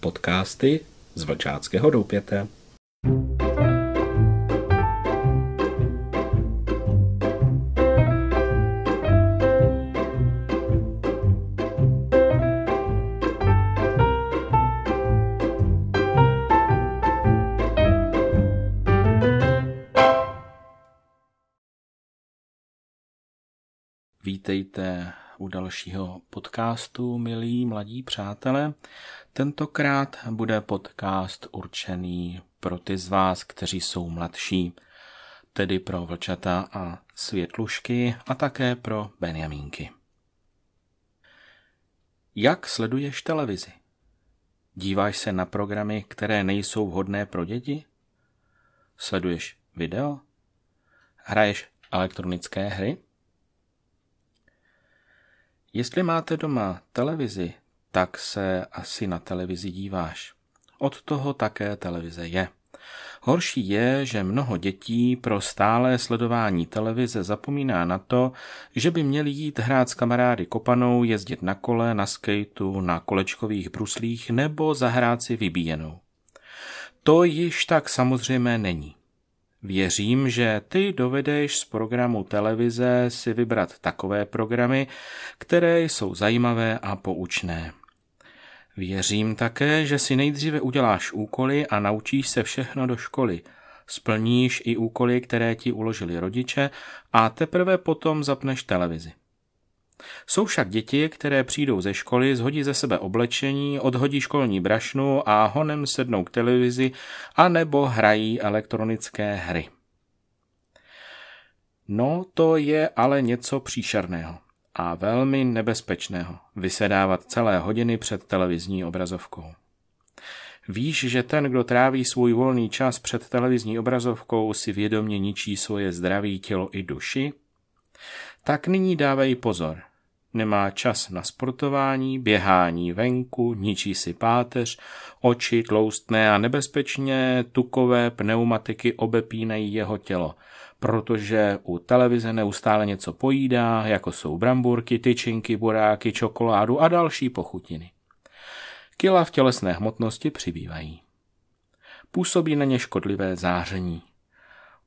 Podcasty z Vlčáckého doupěte. Vítejte u dalšího podcastu, milí mladí přátelé. Tentokrát bude podcast určený pro ty z vás, kteří jsou mladší, tedy pro vlčata a světlušky a také pro benjamínky. Jak sleduješ televizi? Díváš se na programy, které nejsou vhodné pro děti? Sleduješ video? Hraješ elektronické hry? Jestli máte doma televizi, tak se asi na televizi díváš. Od toho také televize je. Horší je, že mnoho dětí pro stále sledování televize zapomíná na to, že by měli jít hrát s kamarády kopanou, jezdit na kole, na skateu, na kolečkových bruslích nebo zahrát si vybíjenou. To již tak samozřejmé není. Věřím, že ty dovedeš z programu televize si vybrat takové programy, které jsou zajímavé a poučné. Věřím také, že si nejdříve uděláš úkoly a naučíš se všechno do školy. Splníš i úkoly, které ti uložili rodiče a teprve potom zapneš televizi. Jsou však děti, které přijdou ze školy, zhodí ze sebe oblečení, odhodí školní brašnu a honem sednou k televizi a nebo hrají elektronické hry. No, to je ale něco příšerného a velmi nebezpečného vysedávat celé hodiny před televizní obrazovkou. Víš, že ten, kdo tráví svůj volný čas před televizní obrazovkou, si vědomě ničí svoje zdraví tělo i duši? Tak nyní dávej pozor – Nemá čas na sportování, běhání venku, ničí si páteř, oči tloustné a nebezpečně tukové pneumatiky obepínají jeho tělo, protože u televize neustále něco pojídá, jako jsou bramburky, tyčinky, buráky, čokoládu a další pochutiny. Kila v tělesné hmotnosti přibývají. Působí na ně škodlivé záření.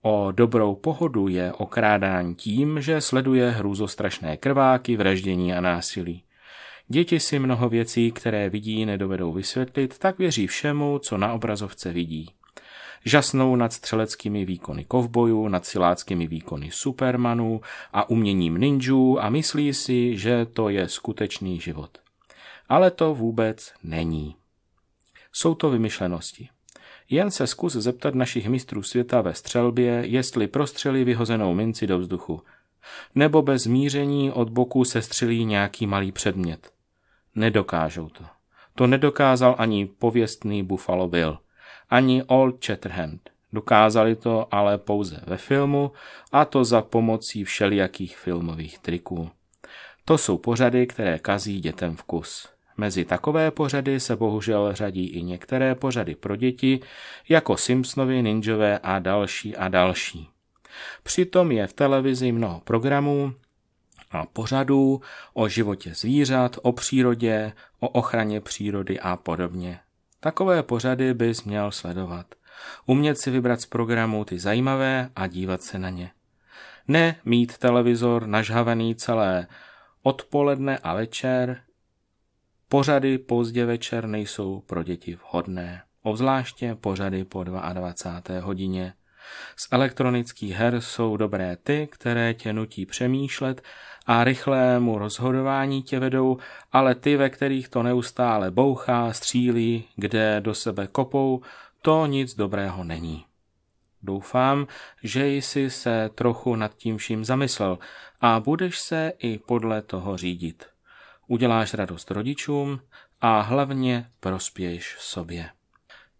O dobrou pohodu je okrádán tím, že sleduje hrůzostrašné krváky, vraždění a násilí. Děti si mnoho věcí, které vidí, nedovedou vysvětlit, tak věří všemu, co na obrazovce vidí. Žasnou nad střeleckými výkony kovbojů, nad siláckými výkony supermanů a uměním ninjů a myslí si, že to je skutečný život. Ale to vůbec není. Jsou to vymyšlenosti. Jen se zkus zeptat našich mistrů světa ve střelbě, jestli prostřeli vyhozenou minci do vzduchu. Nebo bez zmíření od boku se střelí nějaký malý předmět. Nedokážou to. To nedokázal ani pověstný Buffalo Bill, ani Old Shatterhand. Dokázali to ale pouze ve filmu a to za pomocí všelijakých filmových triků. To jsou pořady, které kazí dětem vkus. Mezi takové pořady se bohužel řadí i některé pořady pro děti, jako Simpsonovi, Ninjové a další a další. Přitom je v televizi mnoho programů a pořadů o životě zvířat, o přírodě, o ochraně přírody a podobně. Takové pořady bys měl sledovat. Umět si vybrat z programu ty zajímavé a dívat se na ně. Ne mít televizor nažhavený celé odpoledne a večer, Pořady pozdě večer nejsou pro děti vhodné, obzvláště pořady po 22. hodině. Z elektronických her jsou dobré ty, které tě nutí přemýšlet a rychlému rozhodování tě vedou, ale ty, ve kterých to neustále bouchá, střílí, kde do sebe kopou, to nic dobrého není. Doufám, že jsi se trochu nad tím vším zamyslel a budeš se i podle toho řídit uděláš radost rodičům a hlavně prospěješ sobě.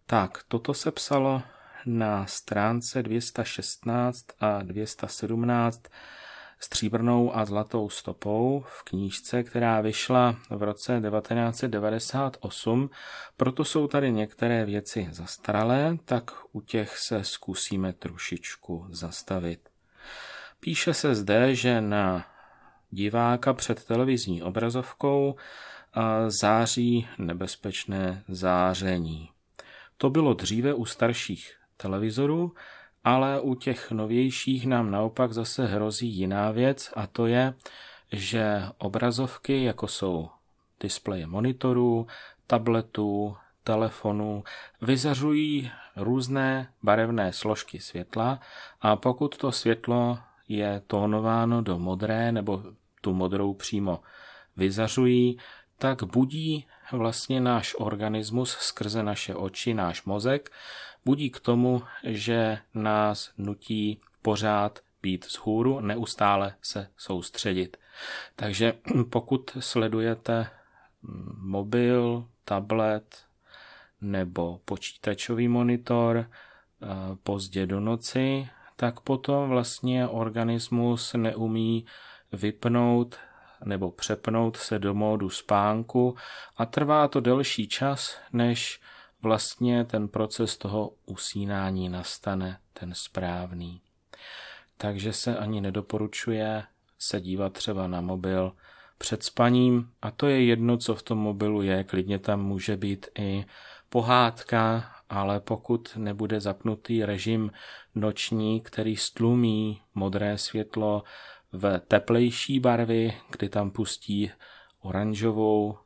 Tak, toto se psalo na stránce 216 a 217 stříbrnou a zlatou stopou v knížce, která vyšla v roce 1998. Proto jsou tady některé věci zastaralé, tak u těch se zkusíme trošičku zastavit. Píše se zde, že na diváka před televizní obrazovkou září nebezpečné záření. To bylo dříve u starších televizorů, ale u těch novějších nám naopak zase hrozí jiná věc a to je, že obrazovky, jako jsou displeje monitorů, tabletů, telefonů, vyzařují různé barevné složky světla a pokud to světlo je tónováno do modré nebo tu modrou přímo vyzařují, tak budí vlastně náš organismus skrze naše oči, náš mozek, budí k tomu, že nás nutí pořád být vzhůru, neustále se soustředit. Takže pokud sledujete mobil, tablet nebo počítačový monitor eh, pozdě do noci, tak potom vlastně organismus neumí vypnout nebo přepnout se do módu spánku a trvá to delší čas, než vlastně ten proces toho usínání nastane, ten správný. Takže se ani nedoporučuje se dívat třeba na mobil před spaním a to je jedno, co v tom mobilu je, klidně tam může být i pohádka, ale pokud nebude zapnutý režim noční, který stlumí modré světlo v teplejší barvy, kdy tam pustí oranžovou,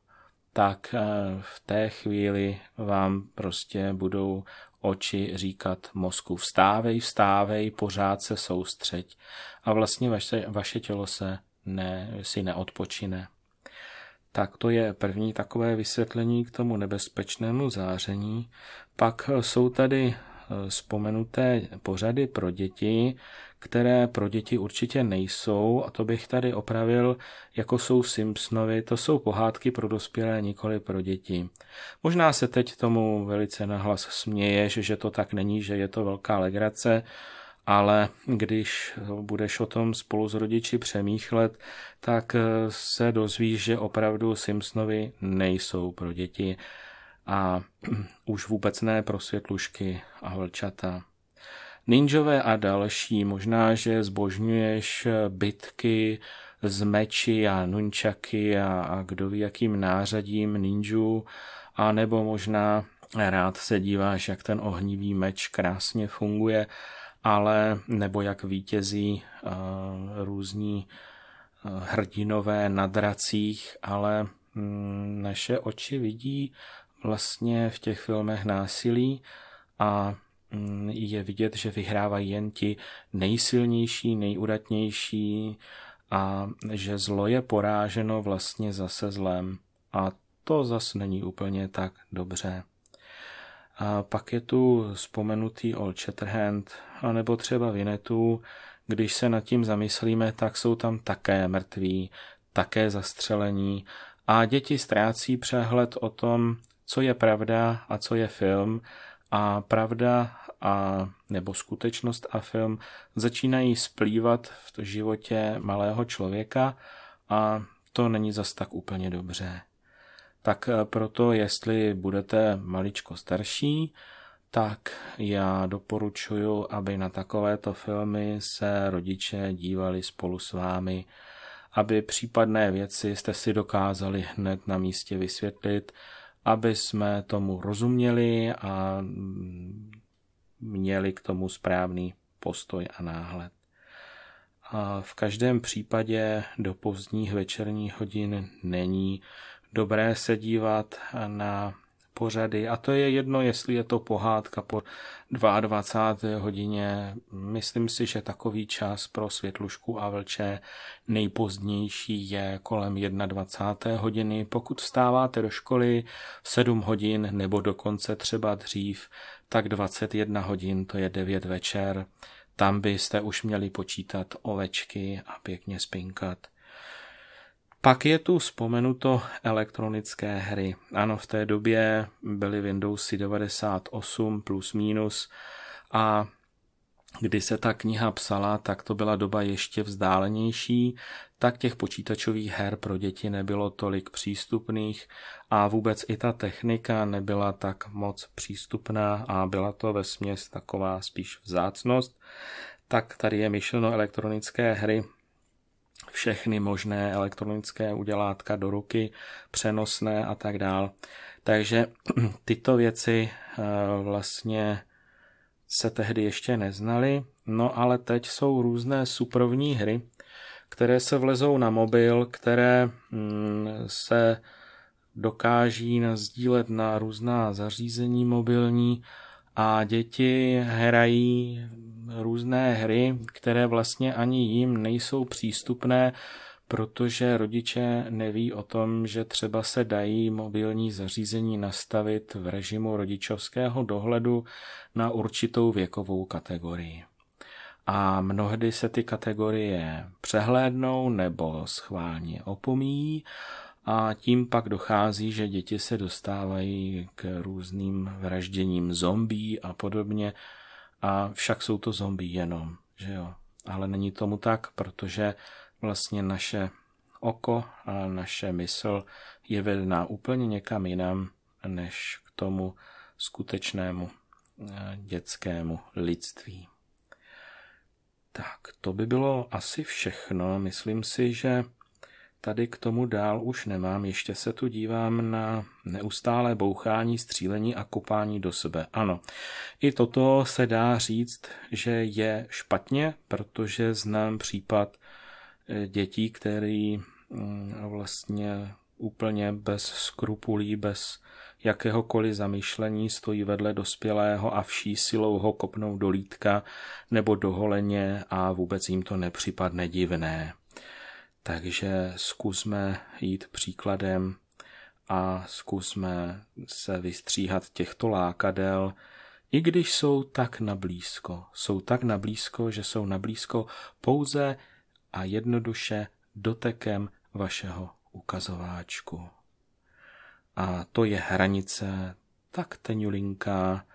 tak eh, v té chvíli vám prostě budou oči říkat mozku vstávej, vstávej, pořád se soustřeď a vlastně vaše, vaše tělo se ne, si neodpočine. Tak to je první takové vysvětlení k tomu nebezpečnému záření. Pak jsou tady eh, vzpomenuté pořady pro děti, které pro děti určitě nejsou, a to bych tady opravil, jako jsou Simpsonovi, to jsou pohádky pro dospělé, nikoli pro děti. Možná se teď tomu velice nahlas směješ, že to tak není, že je to velká legrace, ale když budeš o tom spolu s rodiči přemýšlet, tak se dozvíš, že opravdu Simpsonovi nejsou pro děti a už vůbec ne pro světlušky a vlčata. Ninjové a další, možná, že zbožňuješ bitky z meči a nunčaky a, a kdo ví jakým nářadím ninjů, a nebo možná rád se díváš, jak ten ohnivý meč krásně funguje, ale nebo jak vítězí uh, různí uh, hrdinové na dracích, ale mm, naše oči vidí vlastně v těch filmech násilí a je vidět, že vyhrávají jen ti nejsilnější, nejudatnější a že zlo je poráženo vlastně zase zlem. A to zase není úplně tak dobře. A pak je tu vzpomenutý Old Shatterhand, anebo třeba Vinetu. Když se nad tím zamyslíme, tak jsou tam také mrtví, také zastřelení a děti ztrácí přehled o tom, co je pravda a co je film a pravda a nebo skutečnost a film začínají splývat v životě malého člověka a to není zas tak úplně dobře. Tak eh, proto, jestli budete maličko starší, tak já doporučuji, aby na takovéto filmy se rodiče dívali spolu s vámi, aby případné věci jste si dokázali hned na místě vysvětlit, aby jsme tomu rozuměli a měli k tomu správný postoj a náhled. A v každém případě do pozdních večerních hodin není dobré se dívat na pořady. A to je jedno, jestli je to pohádka po 22. hodině. Myslím si, že takový čas pro Světlušku a Vlče nejpozdnější je kolem 21. hodiny. Pokud vstáváte do školy v 7 hodin nebo dokonce třeba dřív, tak 21 hodin, to je 9 večer. Tam byste už měli počítat ovečky a pěkně spinkat. Pak je tu vzpomenuto elektronické hry. Ano, v té době byly Windowsy 98 plus minus a kdy se ta kniha psala, tak to byla doba ještě vzdálenější, tak těch počítačových her pro děti nebylo tolik přístupných a vůbec i ta technika nebyla tak moc přístupná a byla to ve směs taková spíš vzácnost. Tak tady je myšleno elektronické hry všechny možné elektronické udělátka do ruky, přenosné a tak dál. Takže tyto věci eh, vlastně se tehdy ještě neznaly, no ale teď jsou různé suprovní hry, které se vlezou na mobil, které mm, se dokáží nazdílet na různá zařízení mobilní a děti hrají různé hry, které vlastně ani jim nejsou přístupné, protože rodiče neví o tom, že třeba se dají mobilní zařízení nastavit v režimu rodičovského dohledu na určitou věkovou kategorii. A mnohdy se ty kategorie přehlédnou nebo schválně opomíjí a tím pak dochází, že děti se dostávají k různým vražděním zombí a podobně. A však jsou to zombie jenom, že jo. Ale není tomu tak, protože vlastně naše oko a naše mysl je vedená úplně někam jinam, než k tomu skutečnému eh, dětskému lidství. Tak, to by bylo asi všechno. Myslím si, že tady k tomu dál už nemám. Ještě se tu dívám na neustálé bouchání, střílení a kopání do sebe. Ano, i toto se dá říct, že je špatně, protože znám případ eh, dětí, který mm, vlastně úplně bez skrupulí, bez jakéhokoliv zamýšlení stojí vedle dospělého a vší silou ho kopnou do lítka nebo do holeně a vůbec jim to nepřipadne divné. Takže zkusme jít příkladem a zkusme se vystříhat těchto lákadel, i když jsou tak nablízko. Jsou tak nablízko, že jsou nablízko pouze a jednoduše dotekem vašeho ukazováčku. A to je hranice tak tenulinká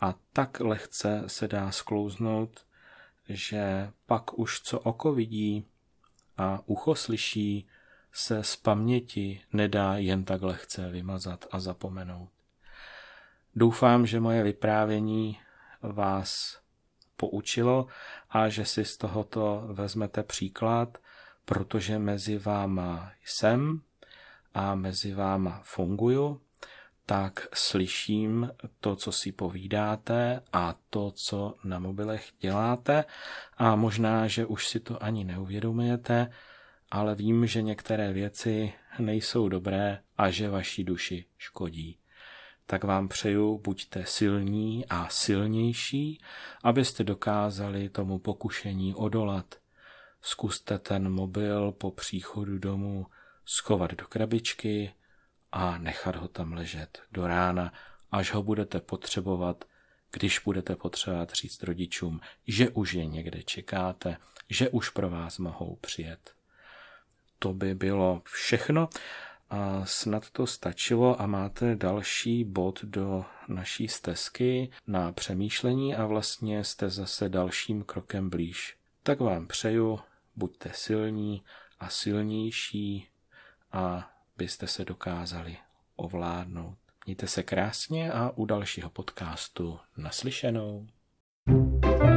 a tak lehce se dá sklouznout, že pak už co oko vidí, a ucho slyší, se z paměti nedá jen tak lehce vymazat a zapomenout. Doufám, že moje vyprávění vás poučilo a že si z tohoto vezmete příklad, protože mezi váma jsem a mezi váma funguju tak slyším to, co si povídáte a to, co na mobilech děláte a možná, že už si to ani neuvědomujete, ale vím, že některé věci nejsou dobré a že vaší duši škodí. Tak vám přeju, buďte silní a silnější, abyste dokázali tomu pokušení odolat. Zkuste ten mobil po příchodu domů schovat do krabičky, a nechat ho tam ležet do rána, až ho budete potřebovat, když budete potřebovat říct rodičům, že už je někde čekáte, že už pro vás mohou přijet. To by bylo všechno a snad to stačilo a máte další bod do naší stezky na přemýšlení a vlastně jste zase dalším krokem blíž. Tak vám přeju, buďte silní a silnější a byste se dokázali ovládnout. Mějte se krásně a u dalšího podcastu naslyšenou. thank you